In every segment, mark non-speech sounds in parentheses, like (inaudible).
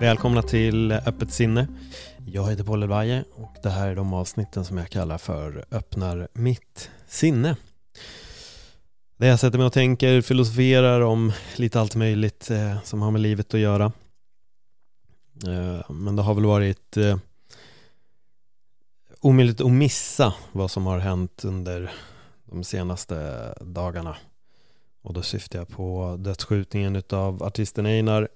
Välkomna till Öppet sinne. Jag heter Paul Elvaje och det här är de avsnitten som jag kallar för Öppnar mitt sinne. Där jag sätter mig och tänker, filosoferar om lite allt möjligt eh, som har med livet att göra. Eh, men det har väl varit eh, omöjligt att missa vad som har hänt under de senaste dagarna. Och då syftar jag på dödsskjutningen av artisten Einar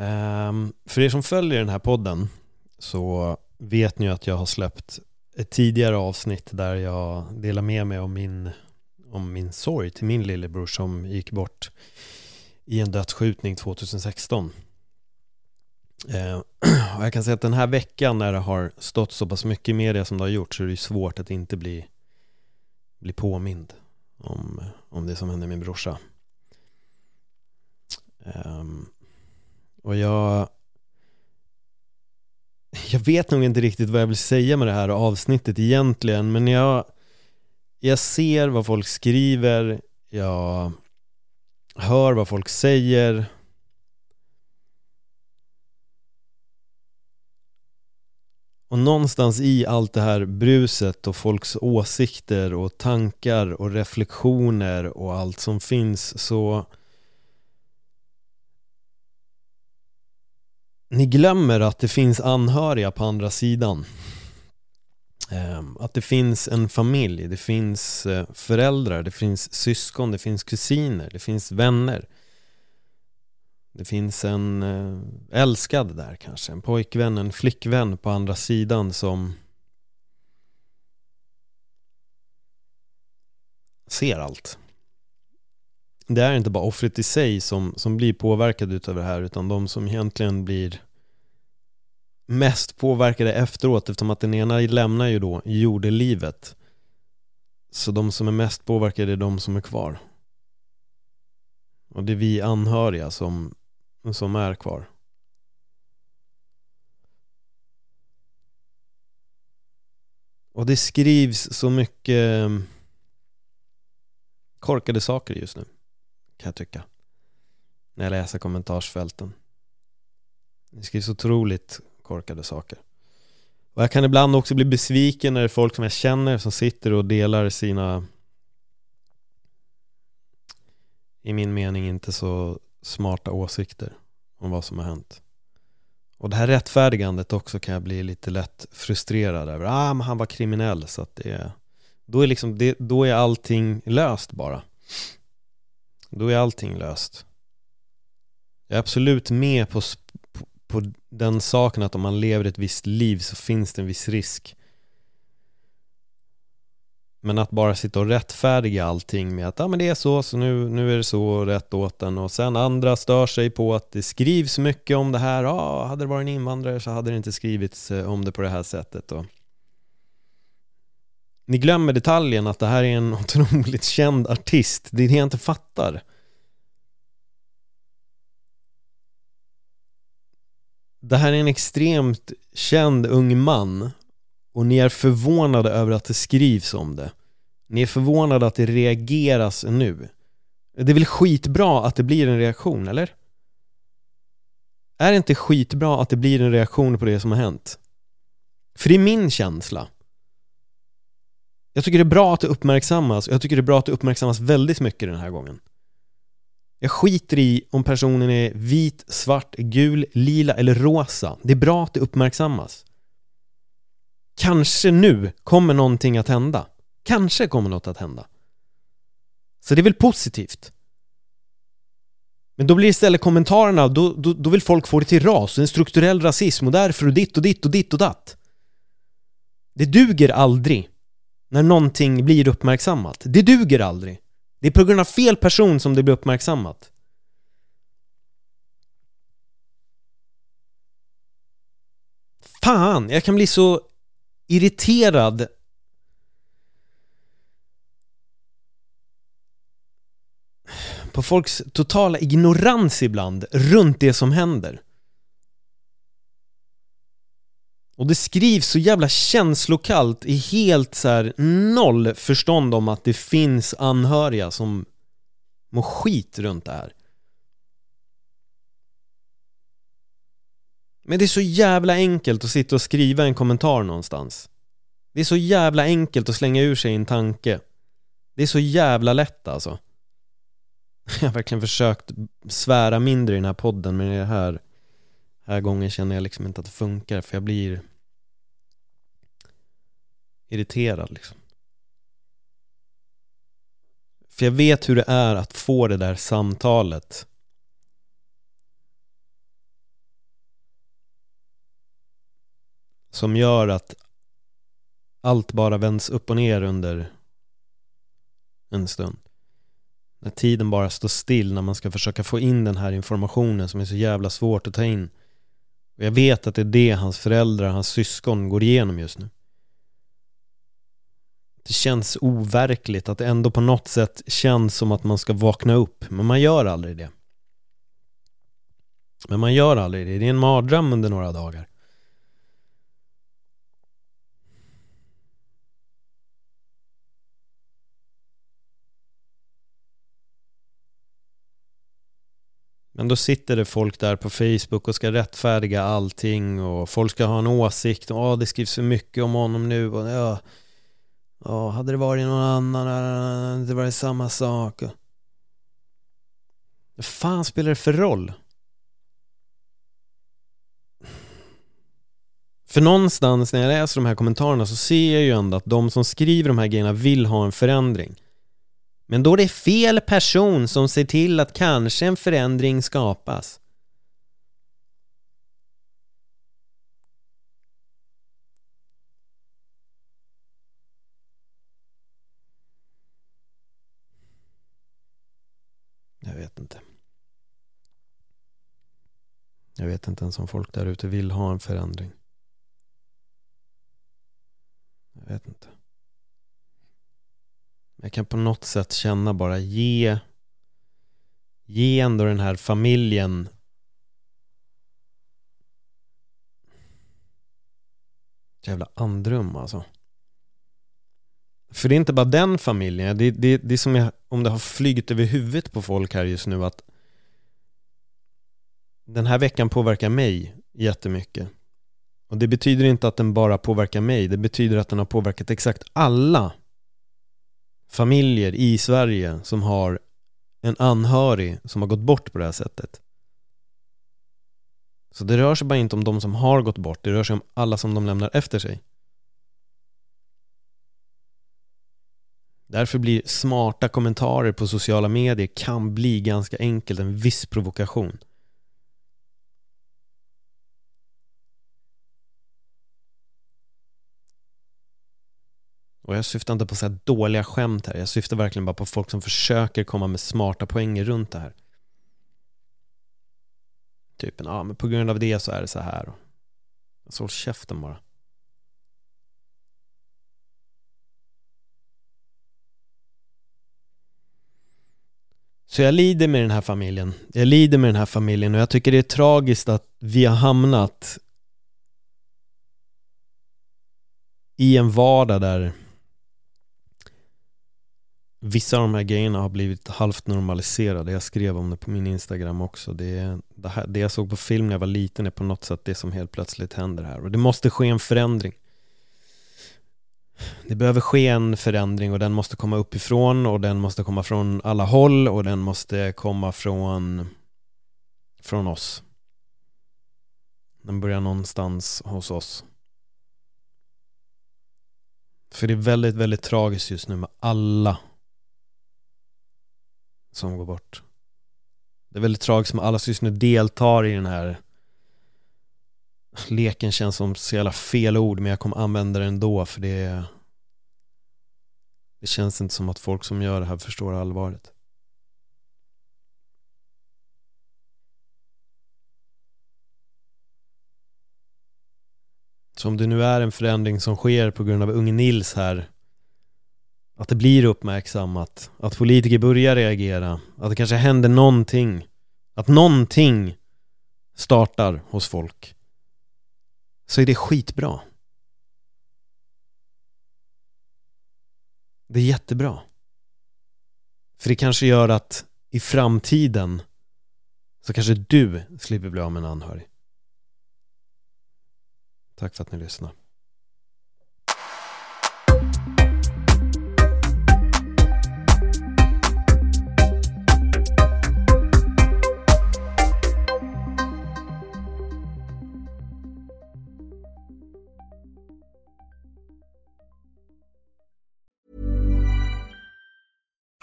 Ehm, för er som följer den här podden så vet ni ju att jag har släppt ett tidigare avsnitt där jag delar med mig om min, om min sorg till min lillebror som gick bort i en dödsskjutning 2016. Uh, ehm, (clears throat) och jag kan säga att den här veckan när det har stått så pass mycket i media som det har gjort så är det svårt att inte bli, bli påmind om, om det som hände min brorsa. Um, och jag Jag vet nog inte riktigt vad jag vill säga med det här avsnittet egentligen men jag Jag ser vad folk skriver Jag Hör vad folk säger. Och någonstans i allt det här bruset och folks åsikter och tankar och reflektioner och allt som finns så ni glömmer att det finns anhöriga på andra sidan. Ehm, att det finns en familj, det finns eh, föräldrar, det finns syskon, det finns kusiner, det finns vänner. Det finns en eh, älskad där kanske, en pojkvän, en flickvän på andra sidan som ser allt. Det är inte bara offret i sig som, som blir påverkad utav det här utan de som egentligen blir mest påverkade efteråt eftersom att den ena lämnar ju då jordelivet. Så de som är mest påverkade är de som är kvar. Och det är vi anhöriga som, som är kvar. Och det skrivs så mycket korkade saker just nu kan jag tycka. När jag läser kommentarsfälten. Det skrivs otroligt korkade saker. Och jag kan ibland också bli besviken när det är folk som jag känner som sitter och delar sina i min mening inte så smarta åsikter om vad som har hänt. Och det här rättfärdigandet också kan jag bli lite lätt frustrerad över. Ah, men han var kriminell så att det är då är, liksom, det, då är allting löst bara. Då är allting löst. Jag är absolut med på, på, på den saken att om man lever ett visst liv så finns det en viss risk. Men att bara sitta och rättfärdiga allting med att ja, men det är så, så nu, nu är det så rätt åt den och sen andra stör sig på att det skrivs mycket om det här. Ja, hade det varit en invandrare så hade det inte skrivits eh, om det på det här sättet. Och ni glömmer detaljen att det här är en (laughs) otroligt känd artist. Det är det jag inte fattar. Det här är en extremt känd ung man och ni är förvånade över att det skrivs om det. Ni är förvånade att det reageras nu. Det är väl skitbra att det blir en reaktion, eller? Är det inte skitbra att det blir en reaktion på det som har hänt? För det är min känsla. Jag tycker det är bra att det uppmärksammas och jag tycker det är bra att det uppmärksammas väldigt mycket den här gången. Jag skiter i om personen är vit, svart, gul, lila eller rosa. Det är bra att det uppmärksammas. Kanske nu kommer någonting att hända. Kanske kommer något att hända. Så det är väl positivt. Men då blir istället kommentarerna, då, då, då vill folk få det till ras, en strukturell rasism och därför och ditt och ditt och ditt och datt. Det duger aldrig när någonting blir uppmärksammat. Det duger aldrig. Det är på grund av fel person som det blir uppmärksammat. Fan, jag kan bli så irriterad på folks totala ignorans ibland runt det som händer. Och det skrivs så jävla känslokallt i helt så här noll förstånd om att det finns anhöriga som mår skit runt det här. Men det är så jävla enkelt att sitta och skriva en kommentar någonstans. Det är så jävla enkelt att slänga ur sig en tanke. Det är så jävla lätt alltså. (laughs) Jag har verkligen försökt svära mindre i den här podden men det här, här gången känner jag liksom inte att det funkar för jag blir irriterad liksom. För jag vet hur det är att få det där samtalet som gör att allt bara vänds upp och ner under en stund. När tiden bara står still när man ska försöka få in den här informationen som är så jävla svårt att ta in. Och jag vet att det är det hans föräldrar, hans syskon går igenom just nu. Det känns overkligt att det ändå på något sätt känns som att man ska vakna upp, men man gör aldrig det. Men man gör aldrig det, det är en mardröm under några dagar. Men då sitter det folk där på Facebook och ska rättfärdiga allting och folk ska ha en åsikt. Ja, ah, det skrivs för mycket om honom nu och ja, oh, hade det varit någon annan hade det varit samma sak. Vad fan spelar det för roll? För någonstans när jag läser de här kommentarerna så ser jag ju ändå att de som skriver de här grejerna vill ha en förändring. Men då är det fel person som ser till att kanske en förändring skapas. Jag vet inte. Jag vet inte ens om folk där ute vill ha en förändring. Jag vet inte. Jag kan på något sätt känna bara ge Ge ändå den här familjen Jävla andrum alltså. För det är inte bara den familjen. Det, det, det är som jag, om det har flygit över huvudet på folk här just nu att Den här veckan påverkar mig jättemycket. Och det betyder inte att den bara påverkar mig. Det betyder att den har påverkat exakt alla familjer i Sverige som har en anhörig som har gått bort på det här sättet. Så det rör sig bara inte om de som har gått bort, det rör sig om alla som de lämnar efter sig. Därför blir smarta kommentarer på sociala medier kan bli ganska enkelt en viss provokation. Och jag syftar inte på så här dåliga skämt här. Jag syftar verkligen bara på folk som försöker komma med smarta poänger runt det här. Typ, ja men på grund av det så är det så här. Så håll käften bara. Så jag lider med den här familjen. Jag lider med den här familjen och jag tycker det är tragiskt att vi har hamnat i en vardag där vissa av de här grejerna har blivit halvt normaliserade. Jag skrev om det på min Instagram också. Det, det, här, det jag såg på film när jag var liten är på något sätt det som helt plötsligt händer här. Och det måste ske en förändring. Det behöver ske en förändring och den måste komma uppifrån och den måste komma från alla håll och den måste komma från, från oss. Den börjar någonstans hos oss. För det är väldigt, väldigt tragiskt just nu med alla som går bort. Det är väldigt tragiskt med alla som just nu deltar i den här leken känns som så jävla fel ord men jag kommer använda det ändå för det det känns inte som att folk som gör det här förstår allvaret. Så om det nu är en förändring som sker på grund av unge Nils här att det blir uppmärksammat, att politiker börjar reagera, att det kanske händer någonting, att någonting startar hos folk så är det skitbra. Det är jättebra. För det kanske gör att i framtiden så kanske du slipper bli av med en anhörig. Tack för att ni lyssnade.